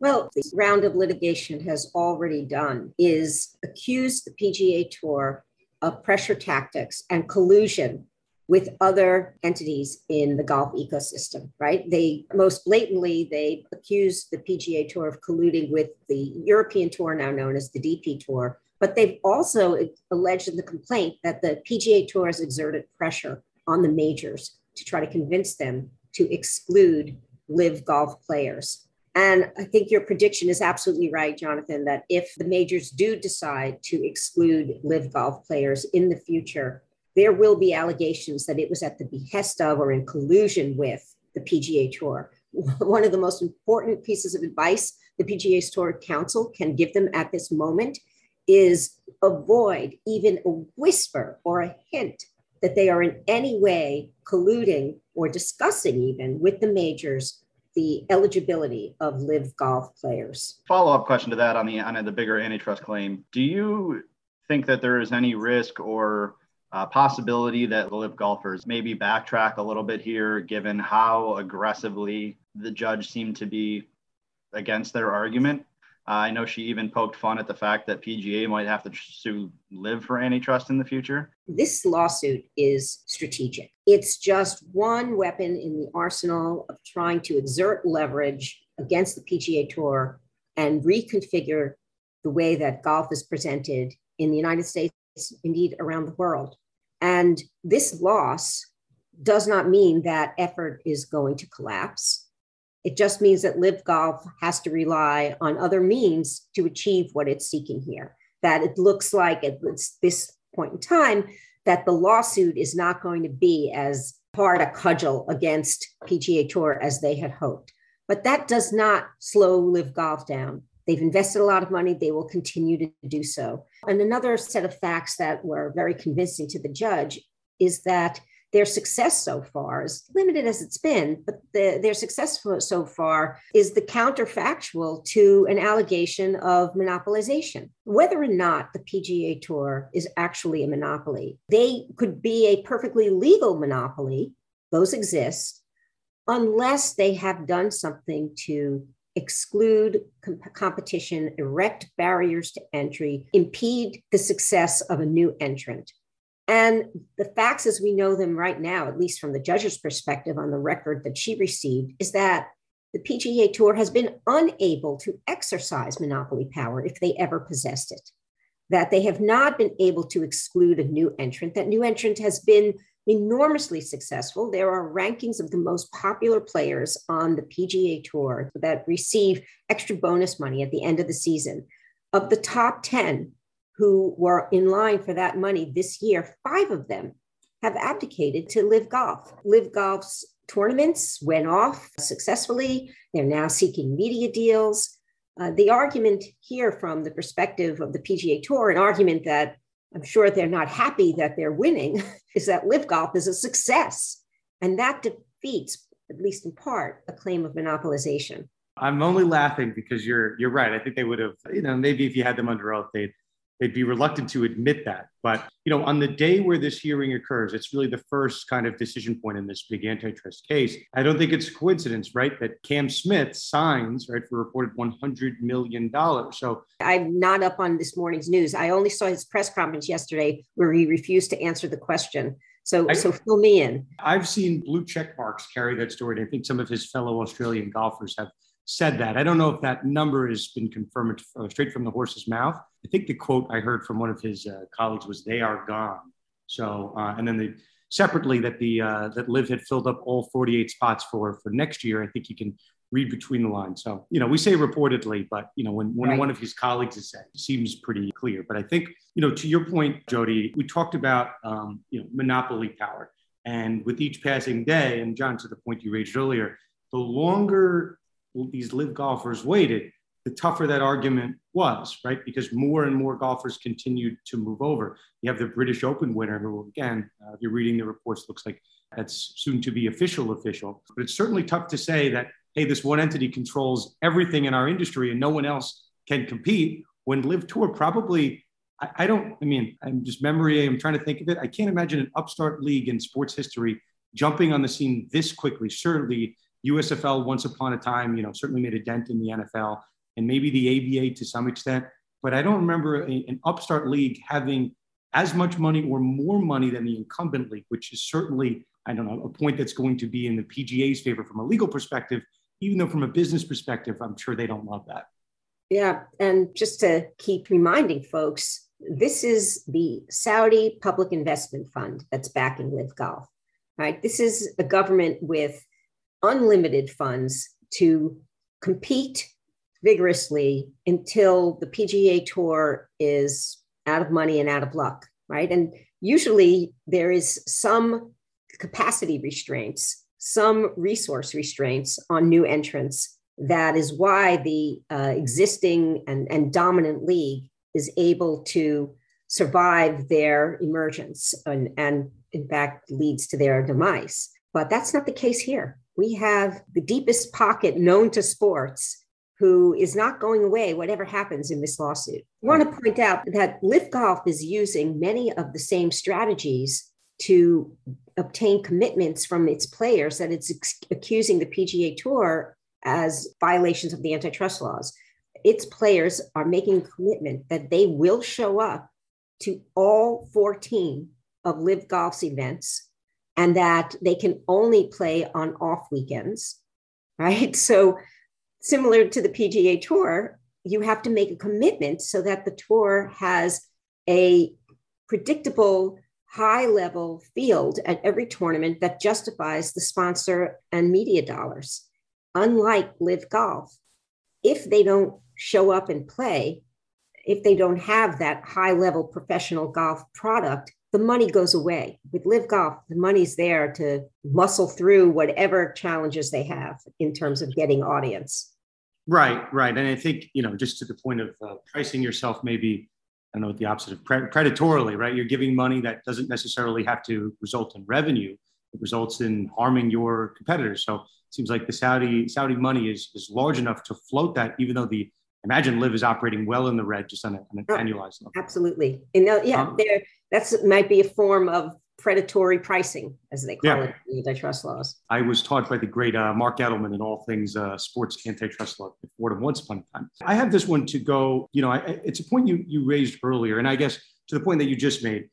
Well, the round of litigation has already done is accused the PGA Tour of pressure tactics and collusion with other entities in the golf ecosystem, right? They most blatantly they accused the PGA Tour of colluding with the European Tour, now known as the DP Tour, but they've also alleged in the complaint that the PGA Tour has exerted pressure on the majors to try to convince them to exclude LIV golf players. And I think your prediction is absolutely right, Jonathan, that if the majors do decide to exclude LIV golf players in the future, there will be allegations that it was at the behest of or in collusion with the PGA Tour. *laughs* One of the most important pieces of advice the PGA Tour Counsel can give them at this moment is avoid even a whisper or a hint that they are in any way colluding or discussing even with the majors the eligibility of LIV golf players. Follow up question to that on the on the bigger antitrust claim. Do you think that there is any risk or uh, possibility that the LIV golfers maybe backtrack a little bit here, given how aggressively the judge seemed to be against their argument? Uh, I know she even poked fun at the fact that PGA might have to sue LIV for antitrust in the future. This lawsuit is strategic. It's just one weapon in the arsenal of trying to exert leverage against the PGA Tour and reconfigure the way that golf is presented in the United States, indeed around the world. And this loss does not mean that effort is going to collapse. It just means that LIV Golf has to rely on other means to achieve what it's seeking here. That it looks like at this point in time that the lawsuit is not going to be as hard a cudgel against PGA Tour as they had hoped. But that does not slow LIV Golf down. They've invested a lot of money. They will continue to do so. And another set of facts that were very convincing to the judge is that their success so far, as limited as it's been, but the, their success so far is the counterfactual to an allegation of monopolization. Whether or not the PGA Tour is actually a monopoly, they could be a perfectly legal monopoly, those exist, unless they have done something to exclude comp- competition, erect barriers to entry, impede the success of a new entrant. And the facts as we know them right now, at least from the judge's perspective on the record that she received, is that the PGA Tour has been unable to exercise monopoly power if they ever possessed it. That they have not been able to exclude a new entrant. That new entrant has been enormously successful. There are rankings of the most popular players on the PGA Tour that receive extra bonus money at the end of the season. Of the top 10, who were in line for that money this year, five of them have abdicated to LIV Golf. LIV Golf's tournaments went off successfully. They're now seeking media deals. Uh, the argument here, from the perspective of the PGA Tour, an argument that I'm sure they're not happy that they're winning, *laughs* is that LIV Golf is a success. And that defeats, at least in part, a claim of monopolization. I'm only laughing because you're you're right. I think they would have, you know, maybe if you had them under oath, they'd they'd be reluctant to admit that. But you know, on the day where this hearing occurs, it's really the first kind of decision point in this big antitrust case. I don't think it's a coincidence, right, that Cam Smith signs right for reported 100 million dollars. So I'm not up on this morning's news. I only saw his press conference yesterday where he refused to answer the question. So, I, so fill me in. I've seen blue check marks carry that story. And I think some of his fellow Australian golfers have said that. I don't know if that number has been confirmed uh, straight from the horse's mouth. I think the quote I heard from one of his uh, colleagues was "They are gone." So, uh, and then the separately that the uh, that LIV had filled up all 48 spots for for next year. I think you can read between the lines. So, you know, we say reportedly, but you know, when, when right. one of his colleagues is saying, it seems pretty clear. But I think, you know, to your point, Jodi, we talked about um, you know monopoly power, and with each passing day, and John, to the point you raised earlier, the longer these LIV golfers waited, the tougher that argument was, right? Because more and more golfers continued to move over. You have the British Open winner, who, again, uh, if you're reading the reports, looks like that's soon to be official, official. But it's certainly tough to say that, hey, this one entity controls everything in our industry and no one else can compete when LIV Tour probably. I, I don't, I mean, I'm just memory, I'm trying to think of it. I can't imagine an upstart league in sports history jumping on the scene this quickly. Certainly, USFL once upon a time, you know, certainly made a dent in the NFL and maybe the ABA to some extent. But I don't remember a, an upstart league having as much money or more money than the incumbent league, which is certainly, I don't know, a point that's going to be in the PGA's favor from a legal perspective, even though from a business perspective, I'm sure they don't love that. Yeah. And just to keep reminding folks, this is the Saudi Public Investment Fund that's backing LIV Golf, right? This is a government with unlimited funds to compete vigorously until the PGA Tour is out of money and out of luck, right? And usually there is some capacity restraints, some resource restraints on new entrants. That is why the uh, existing and, and dominant league is able to survive their emergence and, and in fact leads to their demise. But that's not the case here we have the deepest pocket known to sports who is not going away, whatever happens in this lawsuit. I want to point out that LIV Golf is using many of the same strategies to obtain commitments from its players that it's accusing the PGA Tour as violations of the antitrust laws. Its players are making a commitment that they will show up to all 14 of LIV Golf's events and that they can only play on off weekends, *laughs* right? So similar to the PGA Tour, you have to make a commitment so that the tour has a predictable high level field at every tournament that justifies the sponsor and media dollars. Unlike LIV Golf, if they don't show up and play, if they don't have that high level professional golf product, the money goes away. With LIV Golf, the money's there to muscle through whatever challenges they have in terms of getting audience. Right, right. And I think, you know, just to the point of uh, pricing yourself, maybe, I don't know what the opposite of pre- predatorily, right? You're giving money that doesn't necessarily have to result in revenue. It results in harming your competitors. So it seems like the Saudi Saudi money is, is large enough to float that, even though the imagine LIV is operating well in the red just on, a, on an oh, annualized level. Absolutely. And uh, yeah, um, there that's might be a form of predatory pricing, as they call yeah. it antitrust laws. I was taught by the great uh, Marc Edelman in all things uh, sports antitrust law at Fordham once upon a time. I have this one to go, you know, I, it's a point you, you raised earlier, and I guess to the point that you just made.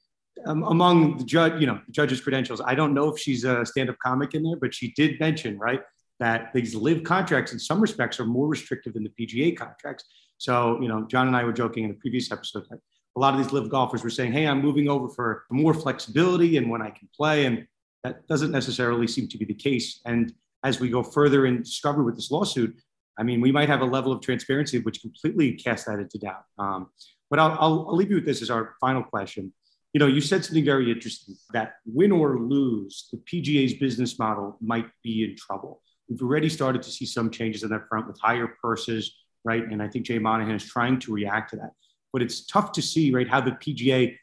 Um, among the judge, you know, the judge's credentials, I don't know if she's a stand-up comic in there, but she did mention, right, that these LIV contracts in some respects are more restrictive than the PGA contracts. So, you know, John and I were joking in the previous episode that a lot of these LIV golfers were saying, hey, I'm moving over for more flexibility and when I can play. And that doesn't necessarily seem to be the case. And as we go further in discovery with this lawsuit, I mean, we might have a level of transparency which completely casts that into doubt. Um, but I'll, I'll, I'll leave you with this as our final question. You know, you said something very interesting that win or lose, the PGA's business model might be in trouble. We've already started to see some changes on that front with higher purses, right? And I think Jay Monahan is trying to react to that but it's tough to see, right, how the PGA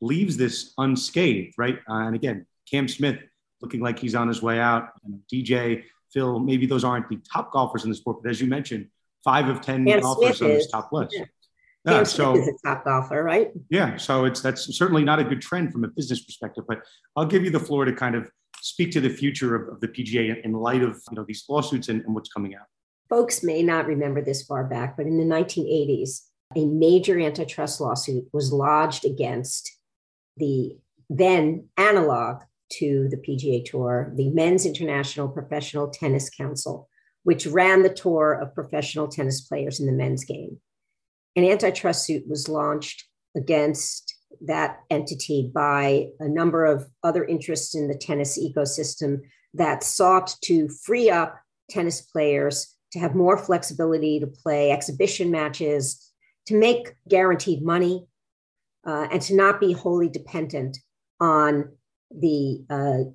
leaves this unscathed, right? Uh, and again, Cam Smith looking like he's on his way out. DJ, Phil, maybe those aren't the top golfers in the sport, but as you mentioned, five of 10 Cam golfers Smith on this top list. Yeah. Yeah, Cam so, Smith is a top golfer, right? Yeah, so it's that's certainly not a good trend from a business perspective. But I'll give you the floor to kind of speak to the future of, of the PGA in light of you know these lawsuits and, and what's coming out. Folks may not remember this far back, but in the 1980s, a major antitrust lawsuit was lodged against the then analog to the PGA Tour, the Men's International Professional Tennis Council, which ran the tour of professional tennis players in the men's game. An antitrust suit was launched against that entity by a number of other interests in the tennis ecosystem that sought to free up tennis players to have more flexibility to play exhibition matches to make guaranteed money uh, and to not be wholly dependent on the uh,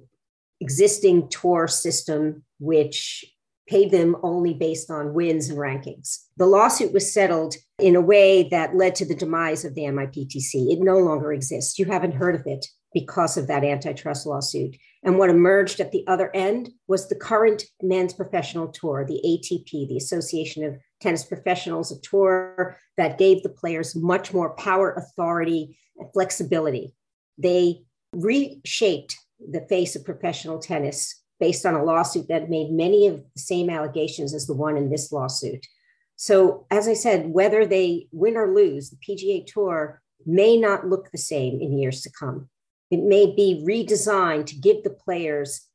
existing tour system, which paid them only based on wins and rankings. The lawsuit was settled in a way that led to the demise of the MIPTC. It no longer exists. You haven't heard of it because of that antitrust lawsuit. And what emerged at the other end was the current men's professional tour, the ATP, the Association of Tennis Professionals, a tour that gave the players much more power, authority, and flexibility. They reshaped the face of professional tennis based on a lawsuit that made many of the same allegations as the one in this lawsuit. So, as I said, whether they win or lose, the PGA Tour may not look the same in years to come. It may be redesigned to give the players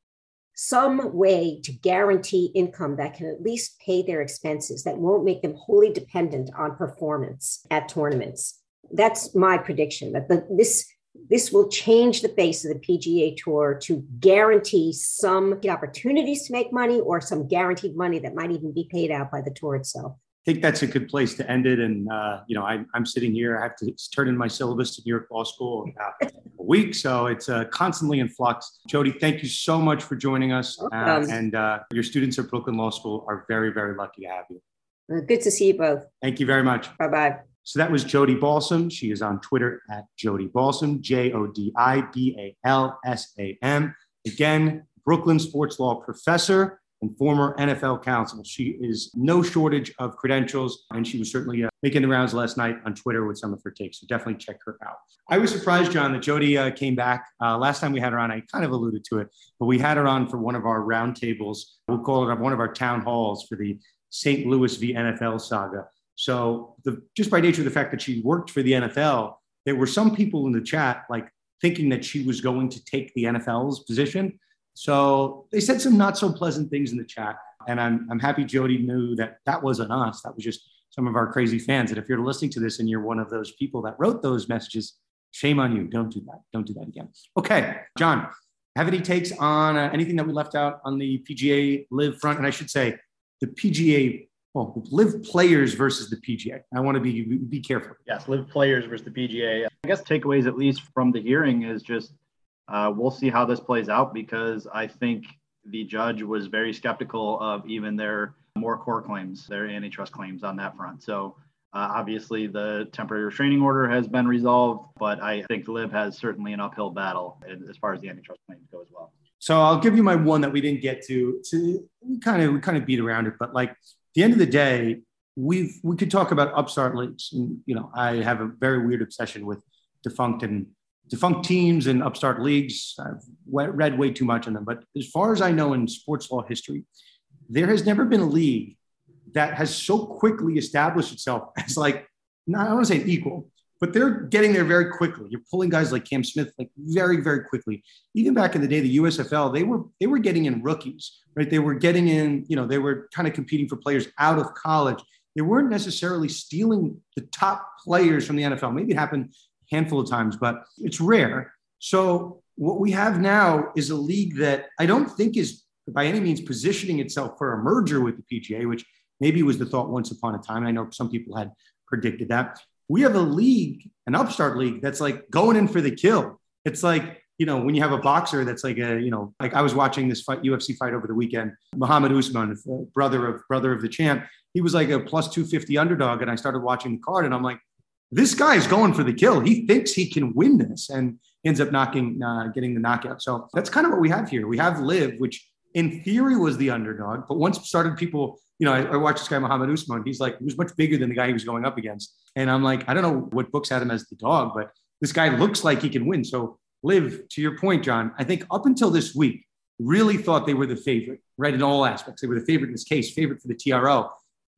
some way to guarantee income that can at least pay their expenses, that won't make them wholly dependent on performance at tournaments. That's my prediction that the, this this will change the face of the PGA Tour to guarantee some opportunities to make money or some guaranteed money that might even be paid out by the tour itself think that's a good place to end it. And, uh, you know, I, am sitting here, I have to turn in my syllabus to New York Law School in about a week. So it's uh, constantly in flux. Jodi, thank you so much for joining us. Uh, and uh, your students at Brooklyn Law School are very, very lucky to have you. Good to see you both. Thank you very much. Bye bye. So that was Jodi Balsam. She is on Twitter at Jodi Balsam, J O D I B A L S A M. Again, Brooklyn sports law professor and former NFL counsel. She is no shortage of credentials, and she was certainly uh, making the rounds last night on Twitter with some of her takes. So definitely check her out. I was surprised, John, that Jodi uh, came back. Uh, last time we had her on, I kind of alluded to it, but we had her on for one of our roundtables. We'll call it one of our town halls for the St. Louis v. NFL saga. So the, just by nature of the fact that she worked for the NFL, there were some people in the chat like thinking that she was going to take the NFL's position. So they said some not so pleasant things in the chat. And I'm, I'm happy Jodi knew that that wasn't us. That was just some of our crazy fans. And if you're listening to this and you're one of those people that wrote those messages, shame on you. Don't do that. Don't do that again. Okay, John, have any takes on uh, anything that we left out on the PGA LIV front? And I should say the PGA well, LIV players versus the PGA. I want to be be careful. Yes, LIV players versus the PGA. I guess takeaways, at least from the hearing, is just uh, we'll see how this plays out because I think the judge was very skeptical of even their more core claims, their antitrust claims on that front. So uh, obviously, the temporary restraining order has been resolved, but I think LIV has certainly an uphill battle as far as the antitrust claims go as well. So I'll give you my one that we didn't get to. To kind of we kind of beat around it, but like at the end of the day, we've we could talk about upstart leagues. And, you know, I have a very weird obsession with defunct and defunct teams and upstart leagues. I've read way too much on them. But as far as I know in sports law history, there has never been a league that has so quickly established itself *laughs* as like, not, I don't want to say equal, but they're getting there very quickly. You're pulling guys like Cam Smith like very, very quickly. Even back in the day, the USFL, they were they were getting in rookies, right? They were getting in, you know, they were kind of competing for players out of college. They weren't necessarily stealing the top players from the NFL. Maybe it happened handful of times, but it's rare. So what we have now is a league that I don't think is by any means positioning itself for a merger with the PGA, which maybe was the thought once upon a time. I know some people had predicted that. We have a league, an upstart league that's like going in for the kill. It's like, you know, when you have a boxer that's like a, you know, like I was watching this fight, UFC fight over the weekend, Muhammad Usman, brother of brother of the champ. He was like a plus 250 underdog. And I started watching the card and I'm like, this guy is going for the kill. He thinks he can win this and ends up knocking, uh, getting the knockout. So that's kind of what we have here. We have LIV, which in theory was the underdog, but once started people, you know, I, I watched this guy Muhammad Usman. He's like he was much bigger than the guy he was going up against, and I'm like, I don't know what books had him as the dog, but this guy looks like he can win. So LIV, to your point, John, I think up until this week, really thought they were the favorite, right? In all aspects, they were the favorite in this case, favorite for the TRO,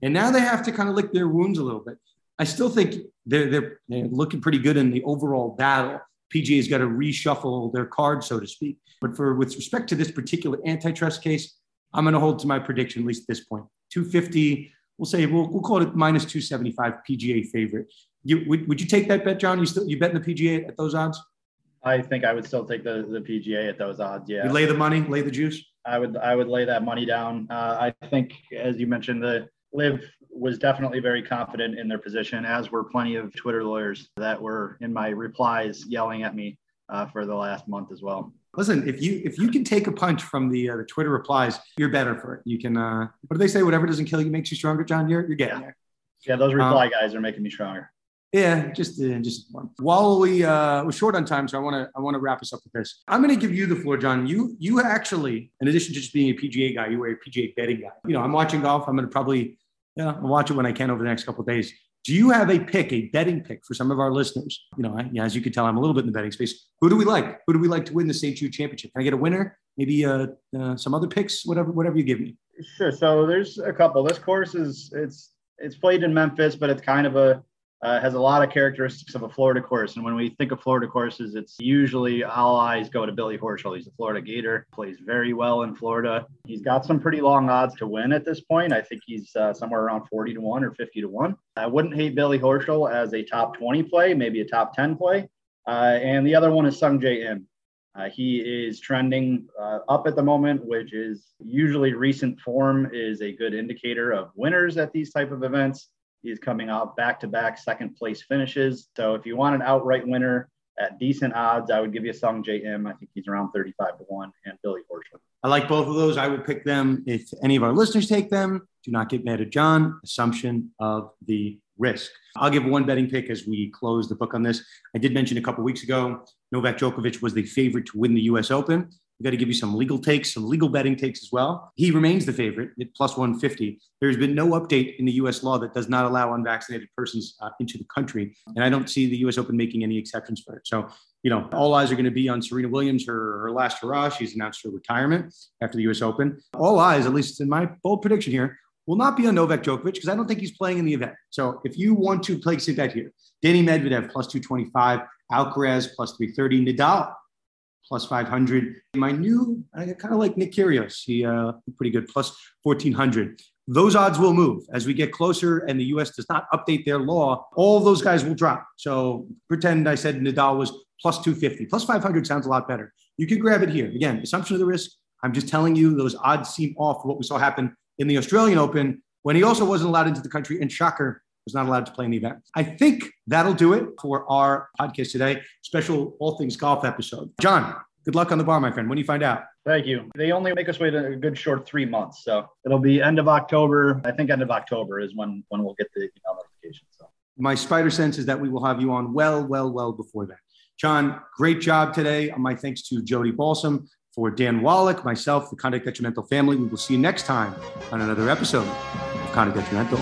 and now they have to kind of lick their wounds a little bit. I still think they're, they're, they're looking pretty good in the overall battle. PGA's got to reshuffle their cards, so to speak. But for with respect to this particular antitrust case, I'm going to hold to my prediction at least at this point. 250. We'll say we'll, we'll call it minus 275 PGA favorite. You, would, would you take that bet, John? You still you bet in the PGA at those odds? I think I would still take the, the PGA at those odds. Yeah. You lay the money, lay the juice. I would I would lay that money down. Uh, I think, as you mentioned, the LIV was definitely very confident in their position, as were plenty of Twitter lawyers that were in my replies yelling at me uh, for the last month as well. Listen, if you if you can take a punch from the uh, the Twitter replies, you're better for it. You can. Uh, what do they say? Whatever doesn't kill you makes you stronger, John. You're you're getting yeah. there. Yeah, those reply um, guys are making me stronger. Yeah, just uh, just one. While we uh, we're short on time, so I want to I want to wrap us up with this. I'm going to give you the floor, John. You you actually, in addition to just being a PGA guy, you were a PGA betting guy. You know, I'm watching golf. I'm going to probably yeah, I'll watch it when I can over the next couple of days. Do you have a pick, a betting pick for some of our listeners? You know, I, as you can tell, I'm a little bit in the betting space. Who do we like? Who do we like to win the St. Jude Championship? Can I get a winner? Maybe uh, uh, some other picks, whatever, whatever you give me. Sure. So there's a couple. This course is it's it's played in Memphis, but it's kind of a uh, has a lot of characteristics of a Florida course. And when we think of Florida courses, it's usually all eyes go to Billy Horschel. He's a Florida Gator, plays very well in Florida. He's got some pretty long odds to win at this point. I think he's uh, somewhere around 40 to 1 or 50 to 1. I wouldn't hate Billy Horschel as a top 20 play, maybe a top 10 play. Uh, and the other one is Sungjae Im. Uh, he is trending uh, up at the moment, which is usually recent form is a good indicator of winners at these type of events. He's coming out back to back second place finishes. So if you want an outright winner at decent odds, I would give you Sungjae Im. I think he's around 35 to 1 and Billy Horschel. I like both of those. I would pick them if any of our listeners take them. Do not get mad at John. Assumption of the risk. I'll give one betting pick as we close the book on this. I did mention a couple weeks ago, Novak Djokovic was the favorite to win the US Open. We got to give you some legal takes, some legal betting takes as well. He remains the favorite at plus 150. There's been no update in the US law that does not allow unvaccinated persons uh, into the country. And I don't see the US Open making any exceptions for it. So, you know, all eyes are going to be on Serena Williams, her, her last hurrah. She's announced her retirement after the US Open. All eyes, at least in my bold prediction here, will not be on Novak Djokovic because I don't think he's playing in the event. So if you want to place a bet here, Danny Medvedev plus 225, Alcaraz plus 330, Nadal plus 500. My new, I kind of like Nick Kyrgios. He uh, pretty good, plus 1400. Those odds will move as we get closer and the US does not update their law. All those guys will drop. So pretend I said Nadal was plus 250. Plus 500 sounds a lot better. You can grab it here. Again, assumption of the risk. I'm just telling you those odds seem off what we saw happen in the Australian Open when he also wasn't allowed into the country and shocker was not allowed to play in the event. I think that'll do it for our podcast today, special all things golf episode. John, good luck on the bar, my friend. When do you find out? Thank you. They only make us wait a good short three months. So it'll be end of October. I think end of October is when, when we'll get the email notification. So my spider sense is that we will have you on well, well, well before that. John, great job today. My thanks to Jodi Balsam, for Dan Wallach, myself, the Conduct Detrimental family. We will see you next time on another episode of Conduct Detrimental.